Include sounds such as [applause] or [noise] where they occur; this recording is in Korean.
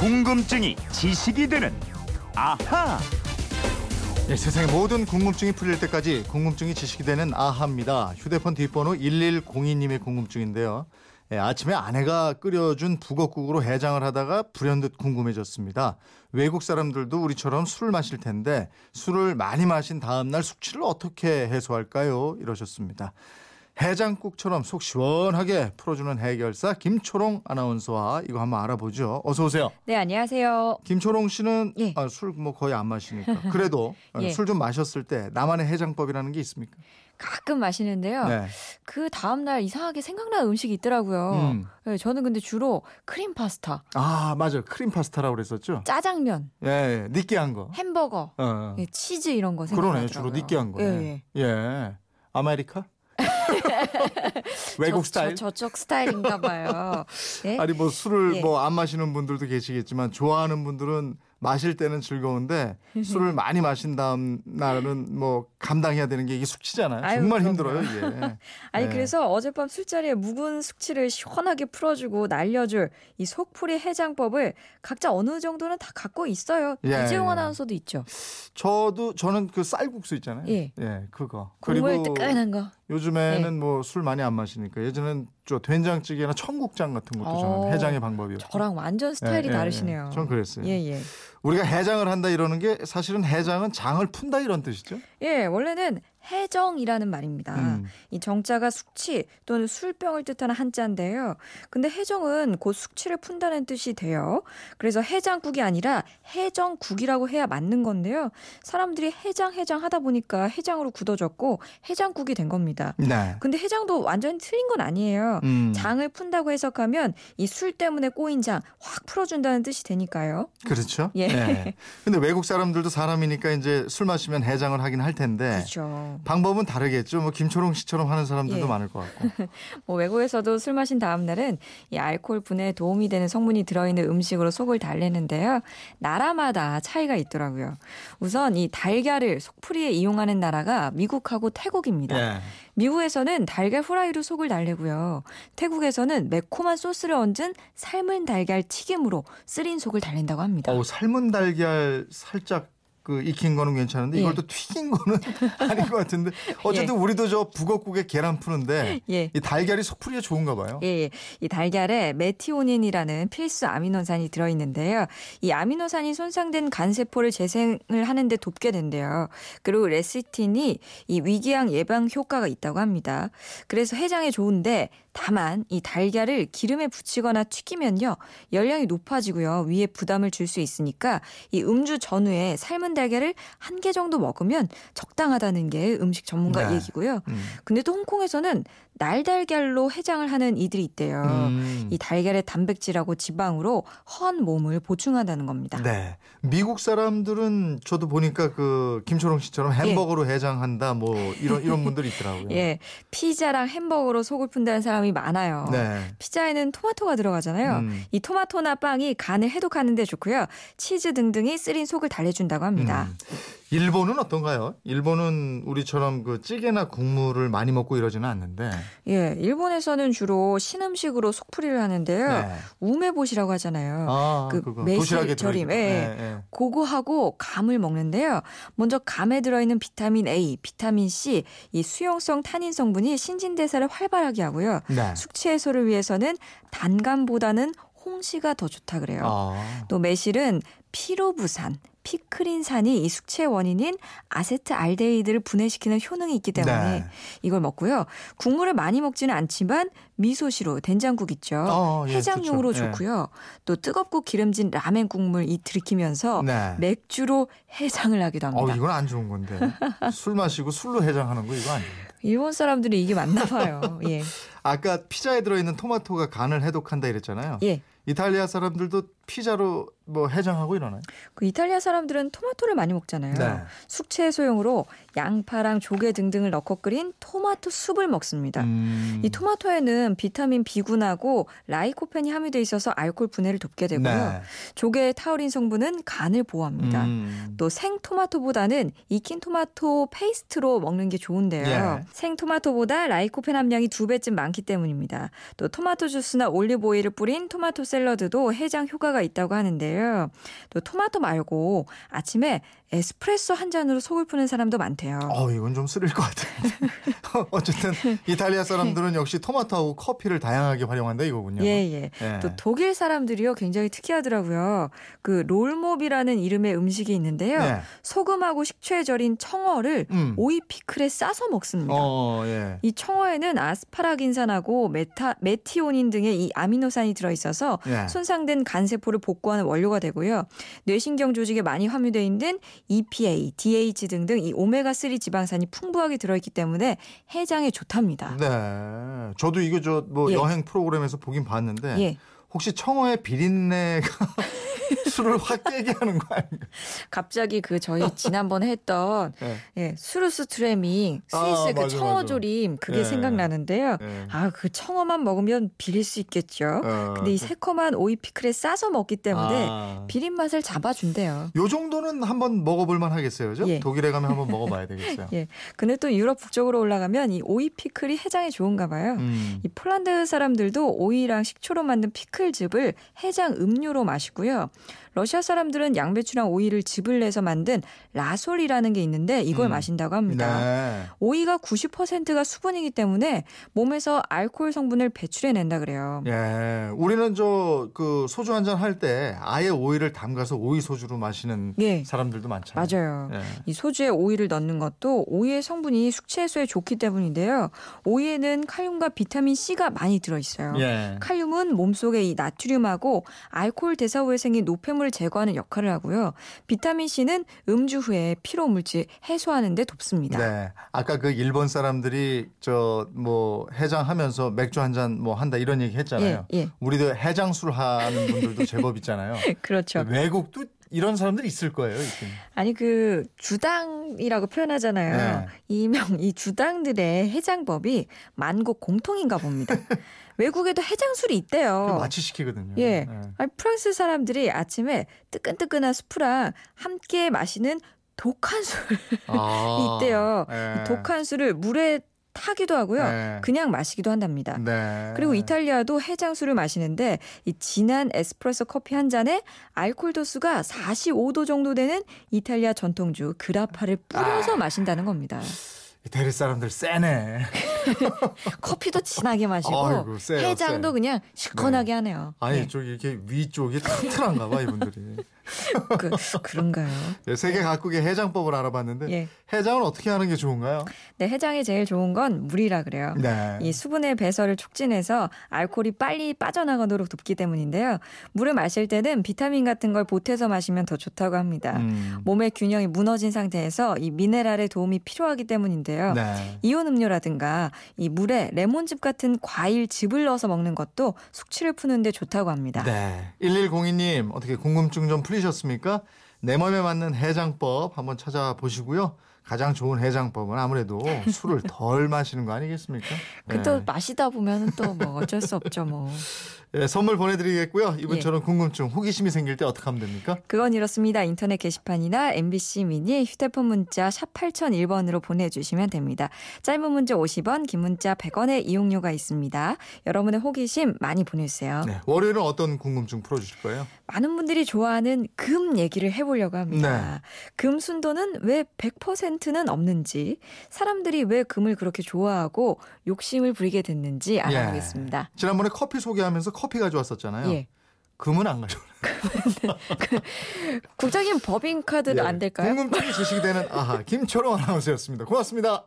궁금증이 지식이 되는 아하. 네, 세상의 모든 궁금증이 풀릴 때까지 궁금증이 지식이 되는 아하입니다. 휴대폰 뒷번호 1102님의 궁금증인데요. 예, 아침에 아내가 끓여준 북엇국으로 해장을 하다가 불현듯 궁금해졌습니다. 외국 사람들도 우리처럼 술을 마실 텐데 술을 많이 마신 다음날 숙취를 어떻게 해소할까요? 이러셨습니다. 해장국처럼 속 시원하게 풀어주는 해결사 김초롱 아나운서와 이거 한번 알아보죠. 어서 오세요. 네, 안녕하세요. 김초롱 씨는 예. 아, 술뭐 거의 안 마시니까 그래도 [laughs] 예. 술좀 마셨을 때 나만의 해장법이라는 게 있습니까? 가끔 마시는데요. 네. 그 다음 날 이상하게 생각나는 음식이 있더라고요. 음. 네, 저는 근데 주로 크림 파스타, 아 맞아 크림 파스타라고 그랬었죠. 짜장면, 예, 예. 느끼한 거. 햄버거, 어. 예, 치즈 이런 거 그러네 생각나더라고요. 주로 느끼한 거네. 예, 예. 예. 아메리카? [laughs] 외국 저, 스타일? 저, 저쪽 스타일인가 봐요. 네? [laughs] 아니 뭐 술을 예. 뭐안 마시는 분들도 계시겠지만 좋아하는 분들은 마실 때는 즐거운데 술을 많이 마신 다음 날은 뭐 감당해야 되는 게 이게 숙취잖아요. 아유, 정말 그럼요. 힘들어요 이게. [laughs] 아니 네. 그래서 어젯밤 술자리에 묵은 숙취를 시원하게 풀어주고 날려줄 이 속풀이 해장법을 각자 어느 정도는 다 갖고 있어요. 예, 이재용 예. 아나운서도 있죠. 저도 저는 그 쌀국수 있잖아요. 예. 그거. 국물 그리고 뜨끈한 거. 요즘에는 예. 뭐술 많이 안 마시니까 예전엔 저 된장찌개나 청국장 같은 것도 어, 저는 해장의 방법이었고. 저랑 완전 스타일이 예, 예, 다르시네요. 예. 전 그랬어요. 예, 예. 우리가 해장을 한다 이러는 게 사실은 해장은 장을 푼다 이런 뜻이죠. 예, 원래는 해정이라는 말입니다. 음. 이 정자가 숙취 또는 술병을 뜻하는 한자인데요. 근데 해정은 곧 숙취를 푼다는 뜻이 돼요. 그래서 해장국이 아니라 해정국이라고 해야 맞는 건데요. 사람들이 해장 해장 하다 보니까 해장으로 굳어졌고 해장국이 된 겁니다. 네. 근데 해장도 완전히 틀린 건 아니에요. 음. 장을 푼다고 해석하면 이 술 때문에 꼬인 장 확 풀어준다는 뜻이 되니까요. 그렇죠. 예. 네. 근데 외국 사람들도 사람이니까 이제 술 마시면 해장을 하긴 할 텐데 그렇죠. 방법은 다르겠죠. 뭐 김초롱 씨처럼 하는 사람들도 예. 많을 것 같고. [laughs] 뭐 외국에서도 술 마신 다음 날은 이 알코올 분해에 도움이 되는 성분이 들어있는 음식으로 속을 달래는데요. 나라마다 차이가 있더라고요. 우선 이 달걀을 속풀이에 이용하는 나라가 미국하고 태국입니다. 예. 미국에서는 달걀 후라이로 속을 달래고요. 태국에서는 매콤한 소스를 얹은 삶은 달걀 튀김으로 쓰린 속을 달랜다고 합니다. 어우, 삶은 달걀 살짝 그 익힌 거는 괜찮은데 예. 이걸 또 튀긴 거는 [laughs] 아닌 것 같은데 어쨌든 우리도 저 북엇국에 계란 푸는데 예. 이 달걀이 속풀이에 좋은가 봐요. 예, 예. 이 달걀에 메티오닌이라는 필수 아미노산이 들어 있는데요. 이 아미노산이 손상된 간세포를 재생을 하는데 돕게 된대요. 그리고 레시틴이 이 위궤양 예방 효과가 있다고 합니다. 그래서 해장에 좋은데 다만 이 달걀을 기름에 붙이거나 튀기면요 열량이 높아지고요 위에 부담을 줄 수 있으니까 이 음주 전후에 삶은 달걀을 한 개 정도 먹으면 적당하다는 게 음식 전문가 네. 얘기고요. 음. 근데 또 홍콩에서는 날달걀로 해장을 하는 이들이 있대요. 음. 이 달걀의 단백질하고 지방으로 허한 몸을 보충한다는 겁니다. 네. 미국 사람들은 저도 보니까 그 김초롱 씨처럼 햄버거로 해장한다 뭐 이런 이런 분들이 있더라고요. [laughs] 예, 피자랑 햄버거로 속을 푼다는 사람이 많아요. 네. 피자에는 토마토가 들어가잖아요. 음. 이 토마토나 빵이 간을 해독하는 데 좋고요. 치즈 등등이 쓰린 속을 달래준다고 합니다. 음. 일본은 어떤가요? 일본은 우리처럼 그 찌개나 국물을 많이 먹고 이러지는 않는데. 예, 일본에서는 주로 신음식으로 속풀이를 하는데요. 네. 우메보시라고 하잖아요. 아, 그 매실 절임, 들어있는 거. 예. 예, 예. 고거하고 감을 먹는데요. 먼저 감에 들어있는 비타민 A, 비타민 C, 이 수용성 타닌 성분이 신진 대사를 활발하게 하고요. 네. 숙취 해소를 위해서는 단감보다는 홍시가 더 좋다 그래요. 아. 또 매실은 피로부산, 피크린산이 이 숙취의 원인인 아세트알데히드를 분해시키는 효능이 있기 때문에 네. 이걸 먹고요. 국물을 많이 먹지는 않지만 미소시로 된장국 있죠. 어, 예, 해장용으로 좋죠. 예. 좋고요. 또 뜨겁고 기름진 라멘 국물 이 들이키면서 네. 맥주로 해장을 하기도 어, 합니다. 이건 안 좋은 건데. 술 마시고 술로 해장하는 거 이거 아니에요. 일본 사람들이 이게 맞나 봐요. [laughs] 예. 아까 피자에 들어있는 토마토가 간을 해독한다 이랬잖아요. 예. 이탈리아 사람들도 피자로 뭐 해장하고 이러나요? 그 이탈리아 사람들은 토마토를 많이 먹잖아요. 네. 숙취 해소용으로 양파랑 조개 등등을 넣고 끓인 토마토 수프를 먹습니다. 음. 이 토마토에는 비타민 B군하고 라이코펜이 함유돼 있어서 알코올 분해를 돕게 되고요. 네. 조개의 타우린 성분은 간을 보호합니다. 음. 또 생토마토보다는 익힌 토마토 페이스트로 먹는 게 좋은데요. 예. 생토마토보다 라이코펜 함량이 두 배쯤 많기 때문입니다. 또 토마토 주스나 올리브 오일을 뿌린 토마토 샐러드도 해장 효과가 있다고 하는데요. 또 토마토 말고 아침에 에스프레소 한 잔으로 속을 푸는 사람도 많대요. 어, 이건 좀 쓰릴 것 같아요. [laughs] 어쨌든 이탈리아 사람들은 역시 토마토하고 커피를 다양하게 활용한다 이거군요. 예, 예. 예. 또 독일 사람들이요 굉장히 특이하더라고요. 그 롤몹이라는 이름의 음식이 있는데요. 네. 소금하고 식초에 절인 청어를 음. 오이 피클에 싸서 먹습니다. 어, 예. 이 청어에는 아스파라긴산하고 메타, 메티오닌 등의 이 아미노산이 들어 있어서 예. 손상된 간세포를 복구하는 원료가 되고요. 뇌신경 조직에 많이 함유되어 있는 EPA, DH 등등 이 오메가3 지방산이 풍부하게 들어있기 때문에 해장에 좋답니다. 네. 저도 이거 저뭐 예. 여행 프로그램에서 보긴 봤는데 예. 혹시 청어의 비린내가 [laughs] 술을 확 깨게 하는 거 아닌가? 갑자기 그 저희 지난번에 했던 예. [laughs] 예, 수루스 트레밍 아, 스위스 그 맞아, 청어조림 그게 예. 생각나는데요. 예. 아, 그 청어만 먹으면 비릴 수 있겠죠. 어, 근데 이 그- 새콤한 오이 피클에 싸서 먹기 때문에 아. 비린 맛을 잡아준대요. 요 정도는 한번 먹어볼 만 하겠어요. 죠 예. 독일에 가면 한번 [laughs] 먹어봐야 되겠어요. 예. 근데 또 유럽 북쪽으로 올라가면 이 오이 피클이 해장에 좋은가 봐요. 음. 이 폴란드 사람들도 오이랑 식초로 만든 피클 즙을 해장 음료로 마시고요. 러시아 사람들은 양배추랑 오이를 즙을 내서 만든 라솔이라는 게 있는데 이걸 음. 마신다고 합니다. 네. 오이가 90%가 수분이기 때문에 몸에서 알코올 성분을 배출해낸다 그래요. 예. 우리는 저 그 소주 한 잔 할 때 아예 오이를 담가서 오이 소주로 마시는 예. 사람들도 많잖아요. 맞아요. 예. 이 소주에 오이를 넣는 것도 오이의 성분이 숙취 해소에 좋기 때문인데요. 오이에는 칼륨과 비타민 C가 많이 들어 있어요. 예. 칼륨은 몸속에 이 나트륨하고 알코올 대사 후에 생긴 노폐물 을 제거하는 역할을 하고요. 비타민 C는 음주 후에 피로 물질 해소하는 데 돕습니다. 네. 아까 그 일본 사람들이 저 뭐 해장하면서 맥주 한 잔 뭐 한다 이런 얘기 했잖아요. 예, 예. 우리도 해장술 하는 분들도 제법 있잖아요. [laughs] 그렇죠. 외국도 이런 사람들이 있을 거예요. 있긴. 아니 그 주당이라고 표현하잖아요. 네. 이명 이 주당들의 해장법이 만국 공통인가 봅니다. [laughs] 외국에도 해장술이 있대요. 마취 시키거든요. 예. 아니, 프랑스 사람들이 아침에 뜨끈뜨끈한 수프랑 함께 마시는 독한 술이 아, [laughs] 있대요. 예. 이 독한 술을 물에 타기도 하고요. 예. 그냥 마시기도 한답니다. 네. 그리고 이탈리아도 해장술을 마시는데 이 진한 에스프레소 커피 한 잔에 알코올 도수가 45도 정도 되는 이탈리아 전통주 그라파를 뿌려서 마신다는 겁니다. 이태리 사람들 세네. [laughs] 커피도 진하게 마시고 아이고, 세요, 해장도 세. 그냥 시원하게 하네요. 아니 네. 저기 이렇게 위쪽이 튼튼한가 봐 이분들이. [laughs] 그, 그런가요? 예, 세계 각국의 해장법을 알아봤는데 예. 해장은 어떻게 하는 게 좋은가요? 네, 해장이 제일 좋은 건 물이라 그래요. 네. 이 수분의 배설을 촉진해서 알코올이 빨리 빠져나가도록 돕기 때문인데요. 물을 마실 때는 비타민 같은 걸 보태서 마시면 더 좋다고 합니다. 음. 몸의 균형이 무너진 상태에서 이 미네랄의 도움이 필요하기 때문인데요. 네. 이온 음료라든가 이 물에 레몬즙 같은 과일 즙을 넣어서 먹는 것도 숙취를 푸는데 좋다고 합니다. 네. 1102님 어떻게 궁금증 좀 풀리 셨습니까? 내 몸에 맞는 해장법 한번 찾아보시고요. 가장 좋은 해장법은 아무래도 [laughs] 술을 덜 마시는 거 아니겠습니까? 그또 네. 마시다 보면 또 뭐 어쩔 수 없죠 뭐. 예, 선물 보내드리겠고요. 예. 이분처럼 궁금증, 호기심이 생길 때 어떻게 하면 됩니까? 그건 이렇습니다. 인터넷 게시판이나 MBC 미니 휴대폰 문자 샵 8001번으로 보내주시면 됩니다. 짧은 문자 50원, 긴 문자 100원의 이용료가 있습니다. 여러분의 호기심 많이 보내주세요. 네. 월요일은 어떤 궁금증 풀어주실 거예요? 많은 분들이 좋아하는 금 얘기를 해보려고 합니다. 네. 금 순도는 왜 100%는 없는지, 사람들이 왜 금을 그렇게 좋아하고 욕심을 부리게 됐는지 알아보겠습니다. 지난번에 커피 소개하면서 커피 가져왔었잖아요. 예. 금은 안 가져와. [laughs] 국장님 법인카드도 예. 안 될까요? 궁금증이 지식이 되는 아하 김초롱 아나운서였습니다. 고맙습니다.